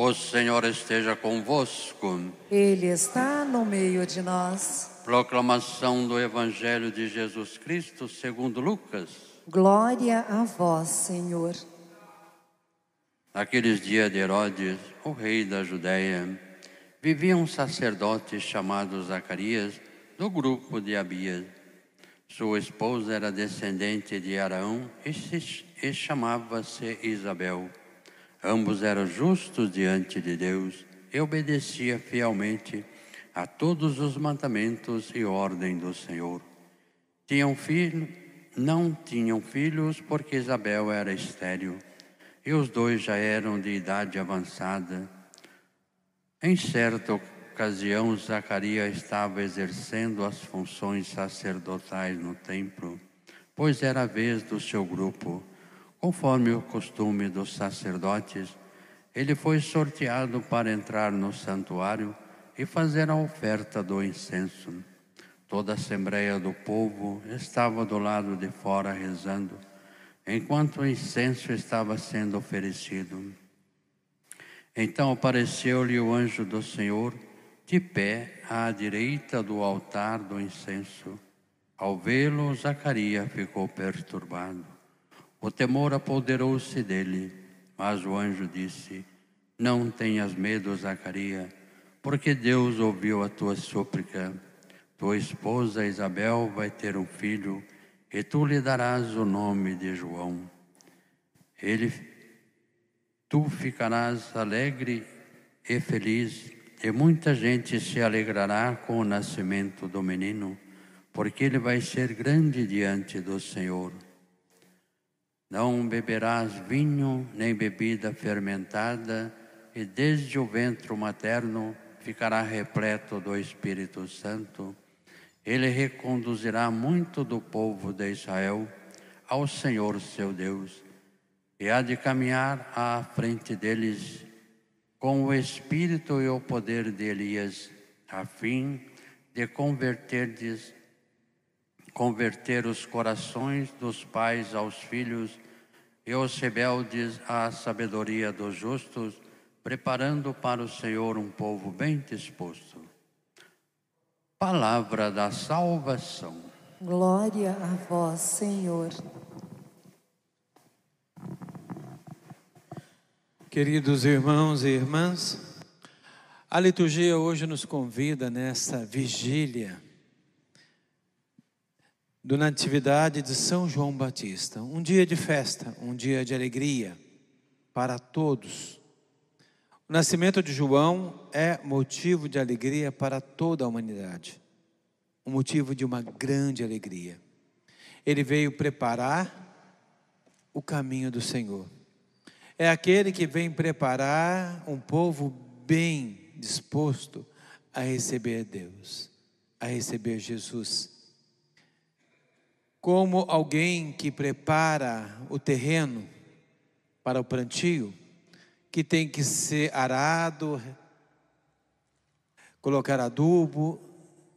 O Senhor esteja convosco. Ele está no meio de nós. Proclamação do Evangelho de Jesus Cristo segundo Lucas. Glória a vós, Senhor. Naqueles dias de Herodes, o rei da Judéia, vivia um sacerdote chamado Zacarias, do grupo de Abias. Sua esposa era descendente de Arão e, se, e chamava-se Isabel. Ambos eram justos diante de Deus e obedeciam fielmente a todos os mandamentos e ordem do Senhor. Tinham filho, não tinham filhos porque Isabel era estéril e os dois já eram de idade avançada. Em certa ocasião, Zacarias estava exercendo as funções sacerdotais no templo, pois era a vez do seu grupo. Conforme o costume dos sacerdotes, ele foi sorteado para entrar no santuário e fazer a oferta do incenso. Toda a assembleia do povo estava do lado de fora rezando, enquanto o incenso estava sendo oferecido. Então apareceu-lhe o anjo do Senhor, de pé à direita do altar do incenso. Ao vê-lo, Zacarias ficou perturbado. O temor apoderou-se dele, mas o anjo disse: Não tenhas medo, Zacarias, porque Deus ouviu a tua súplica. Tua esposa Isabel vai ter um filho, e tu lhe darás o nome de João. Ele tu ficarás alegre e feliz, e muita gente se alegrará com o nascimento do menino, porque ele vai ser grande diante do Senhor. Não beberás vinho nem bebida fermentada, e desde o ventre materno ficará repleto do Espírito Santo. Ele reconduzirá muito do povo de Israel ao Senhor seu Deus e há de caminhar à frente deles com o espírito e o poder de Elias, a fim de converter, converter os corações dos pais aos filhos e os rebeldes à sabedoria dos justos, preparando para o Senhor um povo bem disposto. Palavra da salvação. Glória a vós, Senhor. Queridos irmãos e irmãs, a liturgia hoje nos convida nessa vigília do Natividade de São João Batista, um dia de festa, um dia de alegria para todos. O nascimento de João é motivo de alegria para toda a humanidade, um motivo de uma grande alegria. Ele veio preparar o caminho do Senhor é aquele que vem preparar um povo bem disposto a receber Deus, a receber Jesus. Como alguém que prepara o terreno para o plantio, que tem que ser arado, colocar adubo,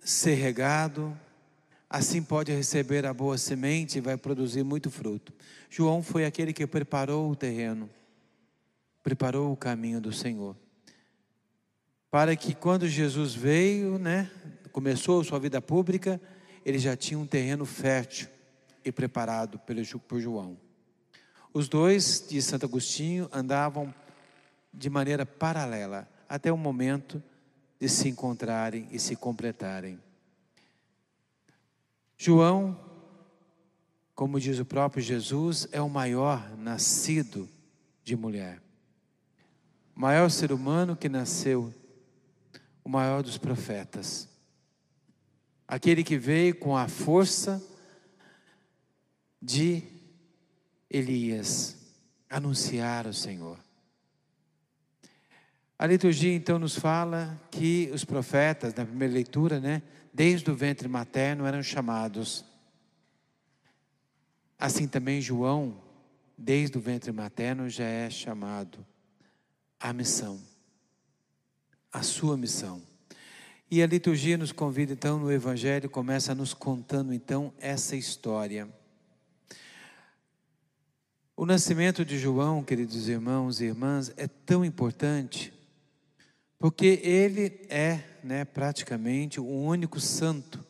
ser regado, assim pode receber a boa semente e vai produzir muito fruto. João foi aquele que preparou o terreno preparou o caminho do Senhor. Para que quando Jesus veio, né, começou sua vida pública, ele já tinha um terreno fértil e preparado por João. Os dois, de Santo Agostinho, andavam de maneira paralela até o momento de se encontrarem e se completarem. João, como diz o próprio Jesus, é o maior nascido de mulher o maior ser humano que nasceu, o maior dos profetas, aquele que veio com a força de Elias anunciar o Senhor. A liturgia então nos fala que os profetas, na primeira leitura, né, desde o ventre materno eram chamados. Assim também João, desde o ventre materno, já é chamado a missão, a sua missão. E a liturgia nos convida então no Evangelho, começa nos contando então essa história. O nascimento de João, queridos irmãos e irmãs, é tão importante porque ele é, né, praticamente o único santo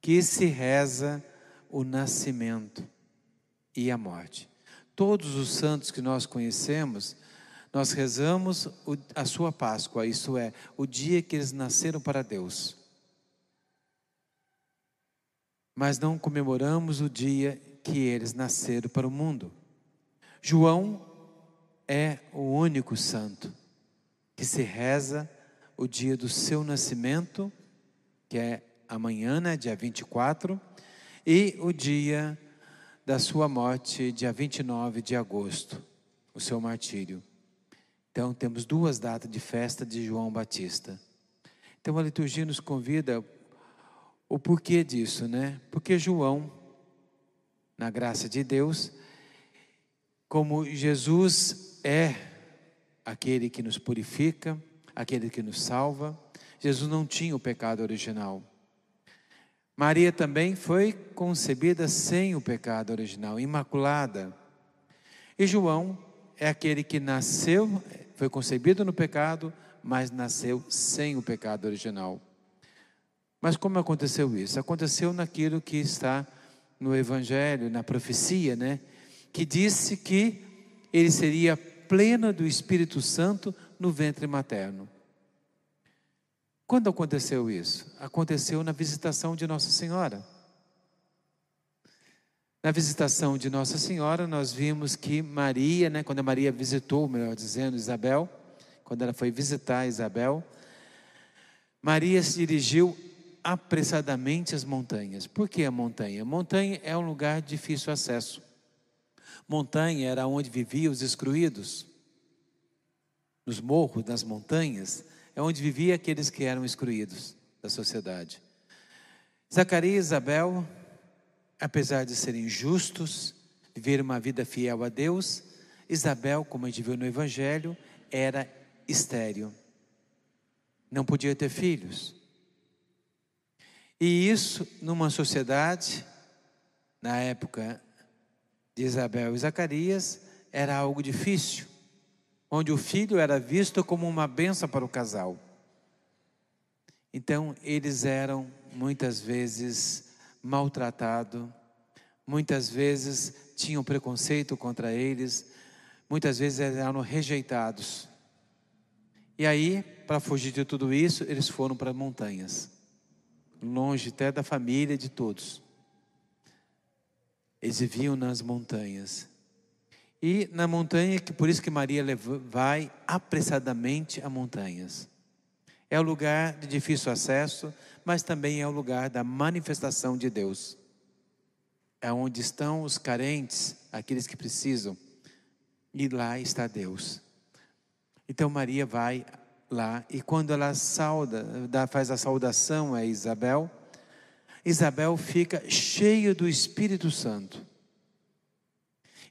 que se reza o nascimento e a morte. Todos os santos que nós conhecemos, nós rezamos a sua Páscoa, isto é, o dia que eles nasceram para Deus. Mas não comemoramos o dia que eles nasceram para o mundo. João é o único santo que se reza o dia do seu nascimento, que é amanhã, né, dia 24, e o dia da sua morte, dia 29 de agosto, o seu martírio. Então, temos duas datas de festa de João Batista. Então, a liturgia nos convida o porquê disso, né? Porque João, na graça de Deus, como Jesus é aquele que nos purifica, aquele que nos salva, Jesus não tinha o pecado original. Maria também foi concebida sem o pecado original, imaculada. E João é aquele que nasceu, foi concebido no pecado, mas nasceu sem o pecado original. Mas como aconteceu isso? Aconteceu naquilo que está no Evangelho, na profecia, né? Que disse que ele seria pleno do Espírito Santo no ventre materno. Quando aconteceu isso? Aconteceu na visitação de Nossa Senhora. Na visitação de Nossa Senhora, nós vimos que Maria, né, quando a Maria visitou, melhor dizendo, Isabel, quando ela foi visitar Isabel, Maria se dirigiu apressadamente às montanhas. Por que a montanha? Montanha é um lugar de difícil acesso. Montanha era onde viviam os excluídos. Nos morros das montanhas é onde viviam aqueles que eram excluídos da sociedade. Zacarias e Isabel, apesar de serem justos, viver uma vida fiel a Deus, Isabel, como a gente viu no Evangelho, era estéril. Não podia ter filhos. E isso, numa sociedade, na época de Isabel e Zacarias, era algo difícil, onde o filho era visto como uma benção para o casal. Então, eles eram muitas vezes maltratados, muitas vezes tinham preconceito contra eles, muitas vezes eram rejeitados. E aí, para fugir de tudo isso, eles foram para montanhas longe até da família de todos. Eles viviam nas montanhas. E na montanha, que por isso que Maria vai apressadamente a montanhas. É o lugar de difícil acesso, mas também é o lugar da manifestação de Deus. É onde estão os carentes, aqueles que precisam. E lá está Deus. Então Maria vai lá e quando ela sauda, faz a saudação a Isabel, Isabel fica cheia do Espírito Santo.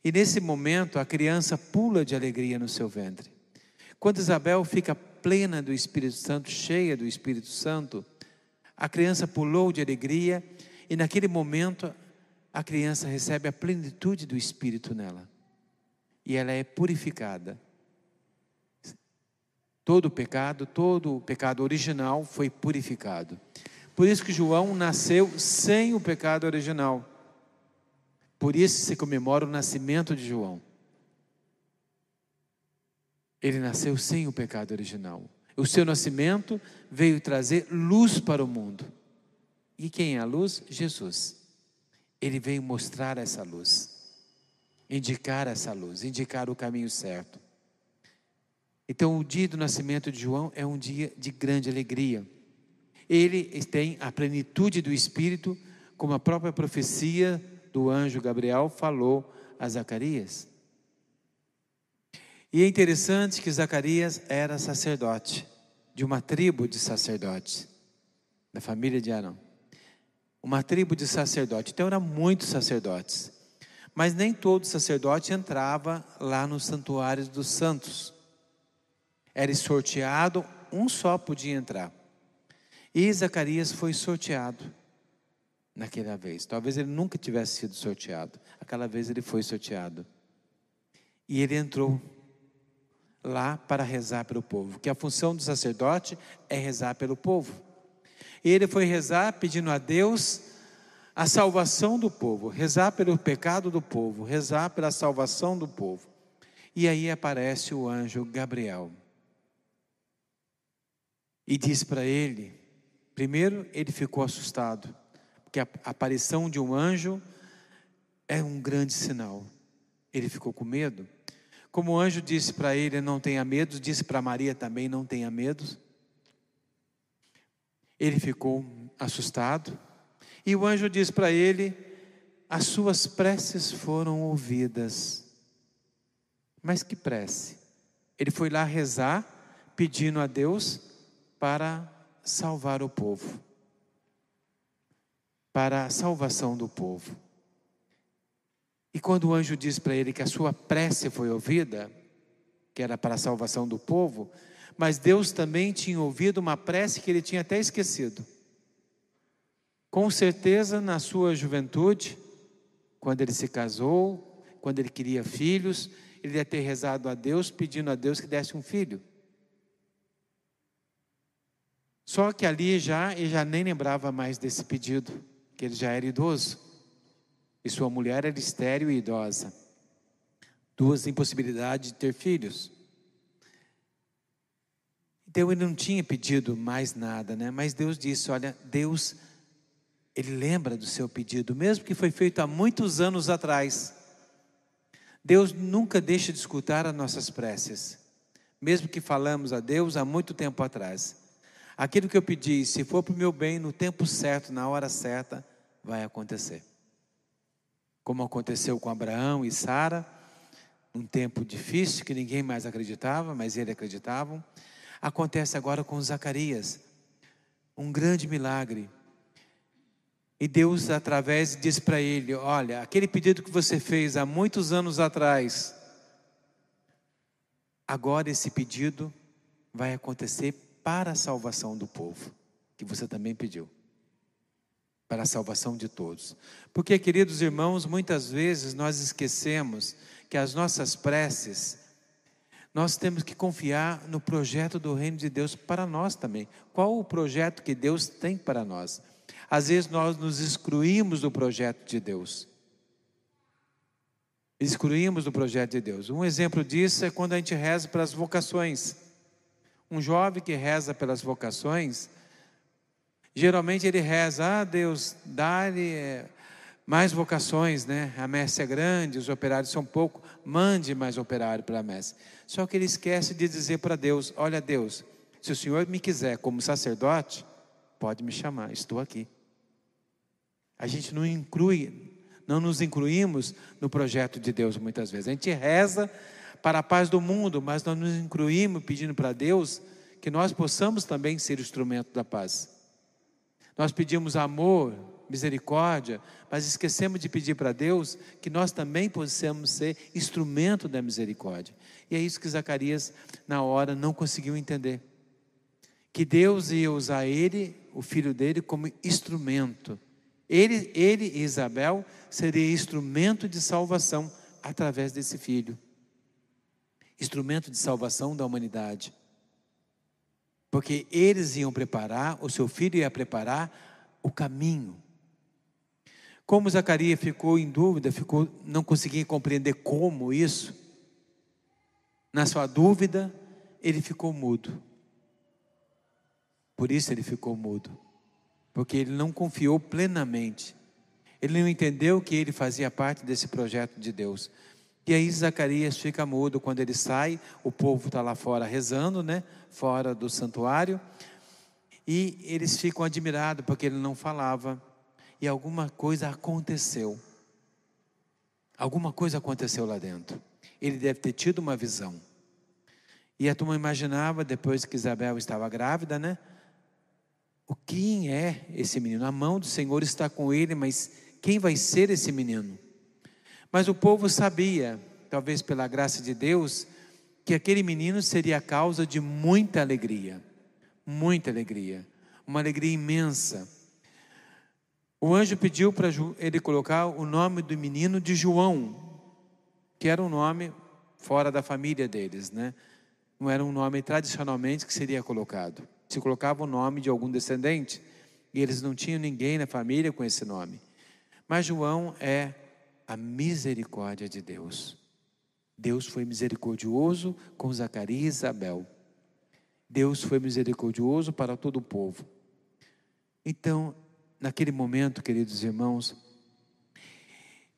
E nesse momento a criança pula de alegria no seu ventre. Quando Isabel fica plena do Espírito Santo, cheia do Espírito Santo, a criança pulou de alegria e naquele momento a criança recebe a plenitude do Espírito nela. E ela é purificada. Todo o pecado, todo o pecado original foi purificado. Por isso que João nasceu sem o pecado original. Por isso se comemora o nascimento de João. Ele nasceu sem o pecado original. O seu nascimento veio trazer luz para o mundo. E quem é a luz? Jesus. Ele veio mostrar essa luz, indicar essa luz, indicar o caminho certo. Então, o dia do nascimento de João é um dia de grande alegria. Ele tem a plenitude do Espírito, como a própria profecia do anjo Gabriel falou a Zacarias. E é interessante que Zacarias era sacerdote, de uma tribo de sacerdotes, da família de Arão. Uma tribo de sacerdotes. Então, eram muitos sacerdotes. Mas nem todo sacerdote entrava lá nos santuários dos santos era sorteado, um só podia entrar. E Zacarias foi sorteado naquela vez. Talvez ele nunca tivesse sido sorteado. Aquela vez ele foi sorteado. E ele entrou lá para rezar pelo povo, que a função do sacerdote é rezar pelo povo. E ele foi rezar pedindo a Deus a salvação do povo, rezar pelo pecado do povo, rezar pela salvação do povo. E aí aparece o anjo Gabriel. E diz para ele, primeiro ele ficou assustado, porque a aparição de um anjo é um grande sinal. Ele ficou com medo. Como o anjo disse para ele, não tenha medo, disse para Maria também, não tenha medo. Ele ficou assustado. E o anjo disse para ele: As suas preces foram ouvidas. Mas que prece? Ele foi lá rezar, pedindo a Deus para salvar o povo, para a salvação do povo. E quando o anjo diz para ele que a sua prece foi ouvida, que era para a salvação do povo, mas Deus também tinha ouvido uma prece que ele tinha até esquecido. Com certeza, na sua juventude, quando ele se casou, quando ele queria filhos, ele ia ter rezado a Deus, pedindo a Deus que desse um filho. Só que ali já ele já nem lembrava mais desse pedido, que ele já era idoso. E sua mulher era estéril e idosa. Duas impossibilidades de ter filhos. Então ele não tinha pedido mais nada, né? Mas Deus disse: Olha, Deus, Ele lembra do seu pedido, mesmo que foi feito há muitos anos atrás. Deus nunca deixa de escutar as nossas preces, mesmo que falamos a Deus há muito tempo atrás. Aquilo que eu pedi, se for para o meu bem, no tempo certo, na hora certa, vai acontecer. Como aconteceu com Abraão e Sara, um tempo difícil que ninguém mais acreditava, mas ele acreditavam. Acontece agora com Zacarias, um grande milagre. E Deus, através, diz para ele: Olha, aquele pedido que você fez há muitos anos atrás, agora esse pedido vai acontecer para a salvação do povo, que você também pediu. Para a salvação de todos. Porque, queridos irmãos, muitas vezes nós esquecemos que as nossas preces nós temos que confiar no projeto do reino de Deus para nós também. Qual o projeto que Deus tem para nós? Às vezes nós nos excluímos do projeto de Deus. Excluímos do projeto de Deus. Um exemplo disso é quando a gente reza pelas vocações. Um jovem que reza pelas vocações, geralmente ele reza: Ah, Deus, dá-lhe eh, mais vocações, né? A messe é grande, os operários são pouco, mande mais operário para a messe. Só que ele esquece de dizer para Deus: Olha, Deus, se o Senhor me quiser como sacerdote, pode me chamar, estou aqui. A gente não inclui, não nos incluímos no projeto de Deus muitas vezes. A gente reza para a paz do mundo, mas nós nos incluímos pedindo para Deus que nós possamos também ser instrumento da paz. Nós pedimos amor, misericórdia, mas esquecemos de pedir para Deus que nós também possamos ser instrumento da misericórdia. E é isso que Zacarias, na hora, não conseguiu entender. Que Deus ia usar ele, o filho dele, como instrumento. Ele, ele e Isabel seria instrumento de salvação através desse filho. Instrumento de salvação da humanidade. Porque eles iam preparar, o seu filho ia preparar o caminho. Como Zacarias ficou em dúvida, ficou, não conseguia compreender como isso, na sua dúvida, ele ficou mudo. Por isso ele ficou mudo. Porque ele não confiou plenamente. Ele não entendeu que ele fazia parte desse projeto de Deus. E aí Zacarias fica mudo quando ele sai, o povo está lá fora rezando, né? Fora do santuário. E eles ficam admirados porque ele não falava. E alguma coisa aconteceu. Alguma coisa aconteceu lá dentro. Ele deve ter tido uma visão. E a turma imaginava, depois que Isabel estava grávida, né? O quem é esse menino? A mão do Senhor está com ele, mas quem vai ser esse menino? Mas o povo sabia, talvez pela graça de Deus, que aquele menino seria a causa de muita alegria, muita alegria, uma alegria imensa. O anjo pediu para ele colocar o nome do menino de João, que era um nome fora da família deles, né? Não era um nome tradicionalmente que seria colocado. Se colocava o nome de algum descendente, e eles não tinham ninguém na família com esse nome. Mas João é a misericórdia de Deus. Deus foi misericordioso com Zacarias e Isabel. Deus foi misericordioso para todo o povo. Então, naquele momento, queridos irmãos,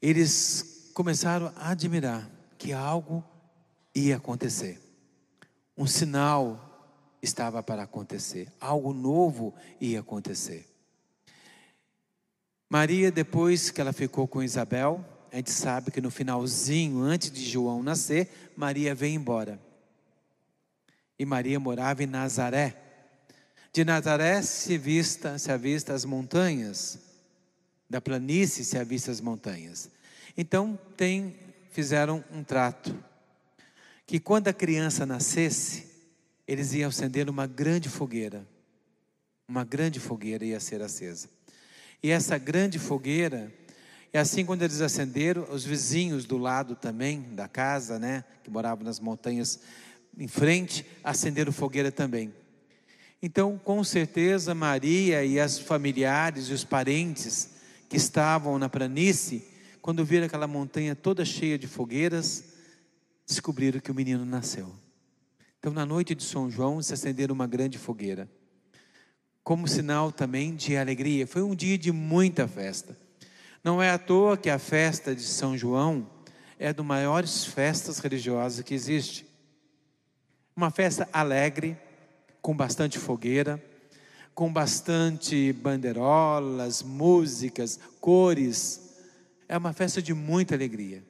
eles começaram a admirar que algo ia acontecer. Um sinal estava para acontecer, algo novo ia acontecer. Maria, depois que ela ficou com Isabel, a gente sabe que no finalzinho, antes de João nascer, Maria veio embora. E Maria morava em Nazaré. De Nazaré se vista, se avista as montanhas, da planície se avista as montanhas. Então tem, fizeram um trato que quando a criança nascesse, eles iam acender uma grande fogueira. Uma grande fogueira ia ser acesa. E essa grande fogueira, e assim quando eles acenderam, os vizinhos do lado também da casa, né, que moravam nas montanhas em frente, acenderam fogueira também. Então, com certeza, Maria e as familiares e os parentes que estavam na planície, quando viram aquela montanha toda cheia de fogueiras, descobriram que o menino nasceu. Então, na noite de São João, se acenderam uma grande fogueira, como sinal também de alegria. Foi um dia de muita festa. Não é à toa que a festa de São João é das maiores festas religiosas que existe. Uma festa alegre, com bastante fogueira, com bastante bandeirolas, músicas, cores. É uma festa de muita alegria.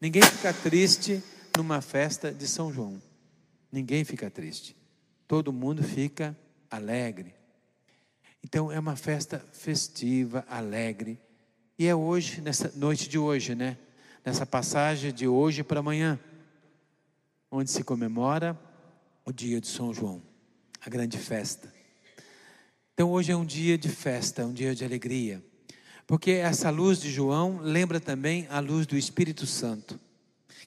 Ninguém fica triste numa festa de São João. Ninguém fica triste. Todo mundo fica alegre. Então é uma festa festiva, alegre. E é hoje, nessa noite de hoje, né? Nessa passagem de hoje para amanhã, onde se comemora o dia de São João, a grande festa. Então hoje é um dia de festa, um dia de alegria. Porque essa luz de João lembra também a luz do Espírito Santo,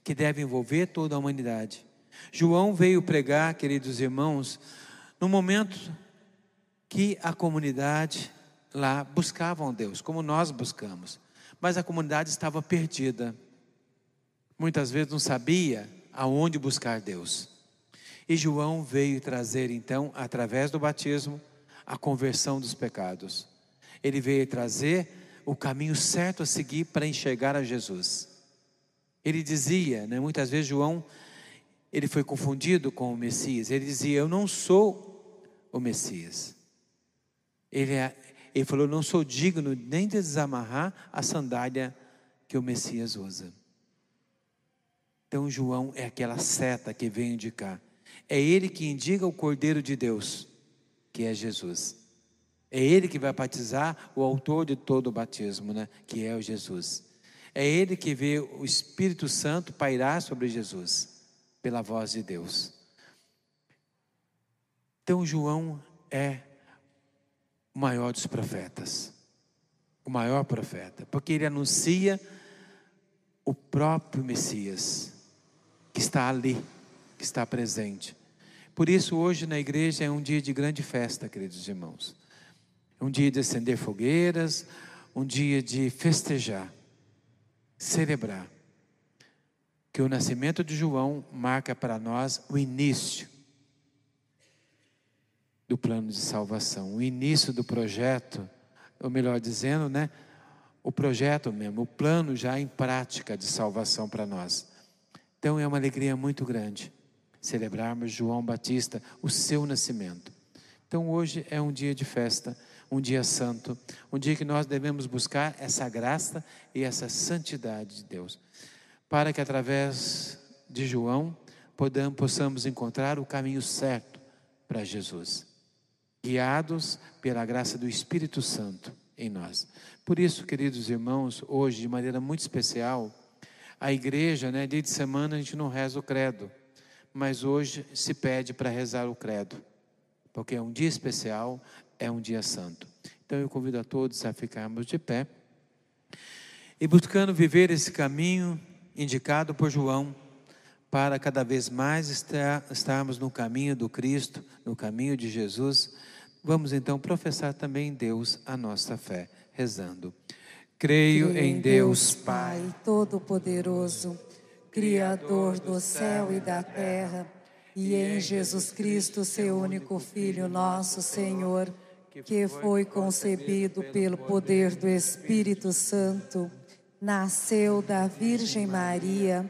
que deve envolver toda a humanidade. João veio pregar, queridos irmãos, no momento que a comunidade lá buscavam Deus, como nós buscamos, mas a comunidade estava perdida. Muitas vezes não sabia aonde buscar Deus. E João veio trazer então, através do batismo, a conversão dos pecados. Ele veio trazer o caminho certo a seguir para enxergar a Jesus. Ele dizia, né, muitas vezes João ele foi confundido com o Messias. Ele dizia: Eu não sou o Messias. Ele, é, ele falou: Não sou digno nem de desamarrar a sandália que o Messias usa. Então, João é aquela seta que vem indicar. É ele que indica o Cordeiro de Deus, que é Jesus. É ele que vai batizar o autor de todo o batismo, né? que é o Jesus. É ele que vê o Espírito Santo pairar sobre Jesus pela voz de Deus. Então, João é o maior dos profetas, o maior profeta, porque ele anuncia o próprio Messias, que está ali, que está presente. Por isso, hoje na igreja é um dia de grande festa, queridos irmãos. É um dia de acender fogueiras, um dia de festejar, celebrar que o nascimento de João marca para nós o início do plano de salvação, o início do projeto, ou melhor dizendo, né, o projeto mesmo, o plano já em prática de salvação para nós. Então é uma alegria muito grande celebrarmos João Batista, o seu nascimento. Então hoje é um dia de festa, um dia santo, um dia que nós devemos buscar essa graça e essa santidade de Deus para que através de João possamos encontrar o caminho certo para Jesus, guiados pela graça do Espírito Santo em nós. Por isso, queridos irmãos, hoje, de maneira muito especial, a igreja, né, dia de semana a gente não reza o credo, mas hoje se pede para rezar o credo, porque é um dia especial, é um dia santo. Então eu convido a todos a ficarmos de pé e buscando viver esse caminho indicado por João para cada vez mais estar, estarmos no caminho do Cristo, no caminho de Jesus, vamos então professar também em Deus a nossa fé, rezando. Creio em Deus, Pai Todo-Poderoso, Criador do céu e da terra, e em Jesus Cristo, seu único Filho, nosso Senhor, que foi concebido pelo poder do Espírito Santo, nasceu da Virgem Maria,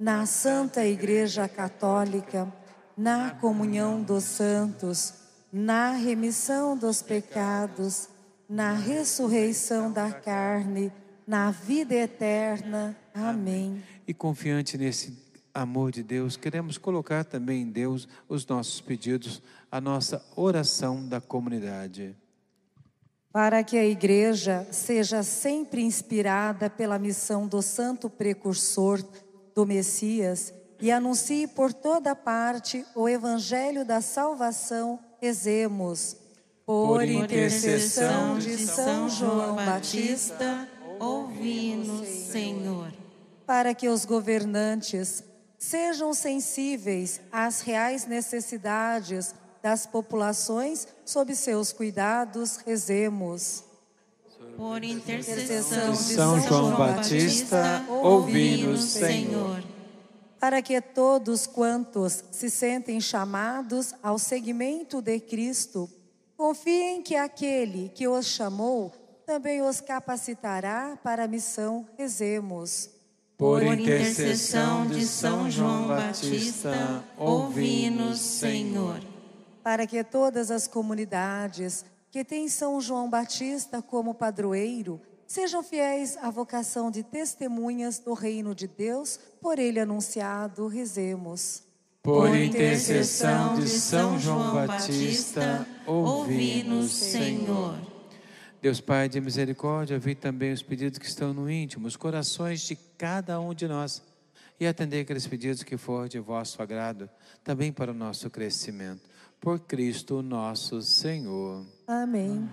na Santa Igreja Católica, na comunhão dos santos, na remissão dos pecados, na ressurreição da carne, na vida eterna. Amém. E confiante nesse amor de Deus, queremos colocar também em Deus os nossos pedidos, a nossa oração da comunidade. Para que a Igreja seja sempre inspirada pela missão do Santo Precursor do Messias e anuncie por toda parte o Evangelho da salvação, rezemos. Por intercessão de São João Batista, ouvi-nos, Senhor. para que os governantes sejam sensíveis às reais necessidades das populações sob seus cuidados, rezemos. Por intercessão de São João Batista, ouvi-nos, Senhor. para que todos quantos se sentem chamados ao seguimento de Cristo, confiem que aquele que os chamou também os capacitará para a missão. Rezemos. Por intercessão de São João Batista, ouvi-nos, Senhor. Para que todas as comunidades que têm São João Batista como padroeiro sejam fiéis à vocação de testemunhas do reino de Deus, por ele anunciado, rezemos. Por intercessão de São João Batista, ouvi-nos. Senhor. Deus Pai de misericórdia, vi também os pedidos que estão no íntimo, os corações de cada um de nós, e atender aqueles pedidos que for de vosso agrado, também para o nosso crescimento. Por Cristo nosso Senhor. Amém.